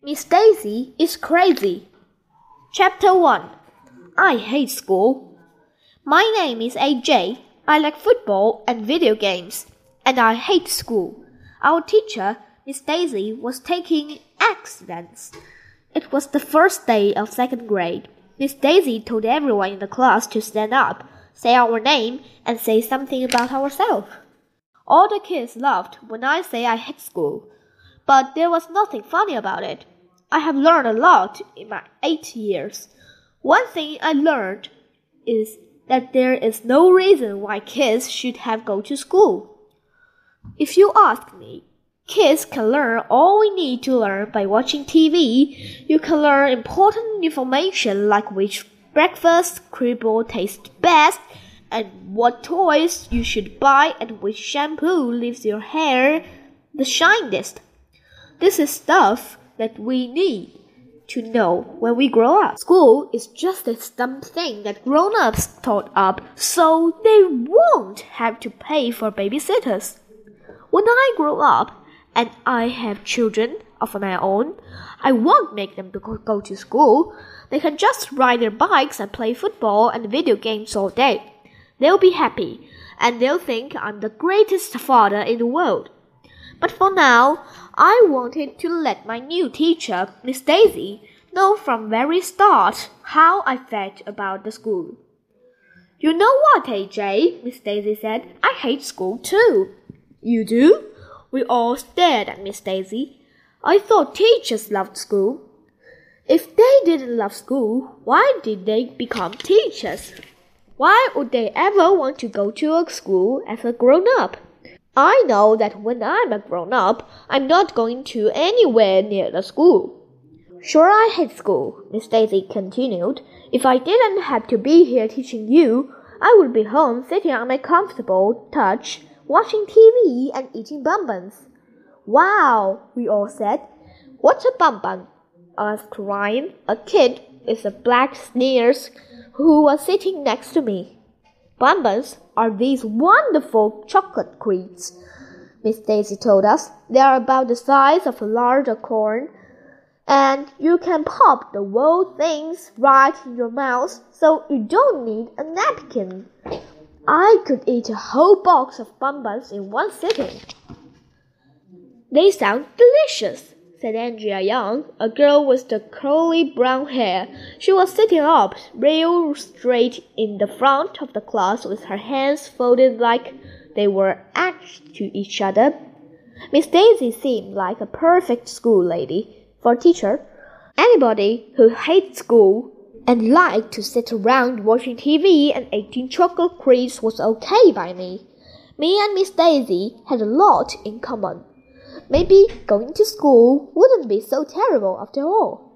Miss Daisy is crazy. Chapter 1 I hate school. My name is AJ. I like football and video games, and I hate school. Our teacher, Miss Daisy, was taking accidents. It was the first day of second grade. Miss Daisy told everyone in the class to stand up, say our name, and say something about ourselves. All the kids laughed when I say I hate school but there was nothing funny about it. I have learned a lot in my eight years. One thing I learned is that there is no reason why kids should have go to school. If you ask me, kids can learn all we need to learn by watching TV. You can learn important information like which breakfast cribble tastes best and what toys you should buy and which shampoo leaves your hair the shiniest. This is stuff that we need to know when we grow up. School is just a dumb thing that grown ups taught up so they won't have to pay for babysitters. When I grow up and I have children of my own, I won't make them go to school. They can just ride their bikes and play football and video games all day. They'll be happy and they'll think I'm the greatest father in the world. But for now, I wanted to let my new teacher, Miss Daisy, know from very start how I felt about the school. You know what, AJ? Miss Daisy said. I hate school too. You do? We all stared at Miss Daisy. I thought teachers loved school. If they didn't love school, why did they become teachers? Why would they ever want to go to a school as a grown up? I know that when I'm a grown up, I'm not going to anywhere near the school. Sure, I hate school, Miss Daisy continued. If I didn't have to be here teaching you, I would be home sitting on my comfortable couch, watching TV and eating bonbons. Wow, we all said. What's a bonbon? asked Ryan, a kid with a black sneers who was sitting next to me. Bonbons are these wonderful chocolate creams. Miss Daisy told us they are about the size of a large acorn, and you can pop the whole things right in your mouth, so you don't need a napkin. I could eat a whole box of bonbons in one sitting. They sound delicious, said Andrea Young, a girl with the curly brown hair. She was sitting up real straight in the front of the class with her hands folded like they were attached to each other. Miss Daisy seemed like a perfect school lady for teacher. Anybody who hated school and liked to sit around watching TV and eating chocolate creams was okay by me. Me and Miss Daisy had a lot in common. Maybe going to school wouldn't be so terrible after all.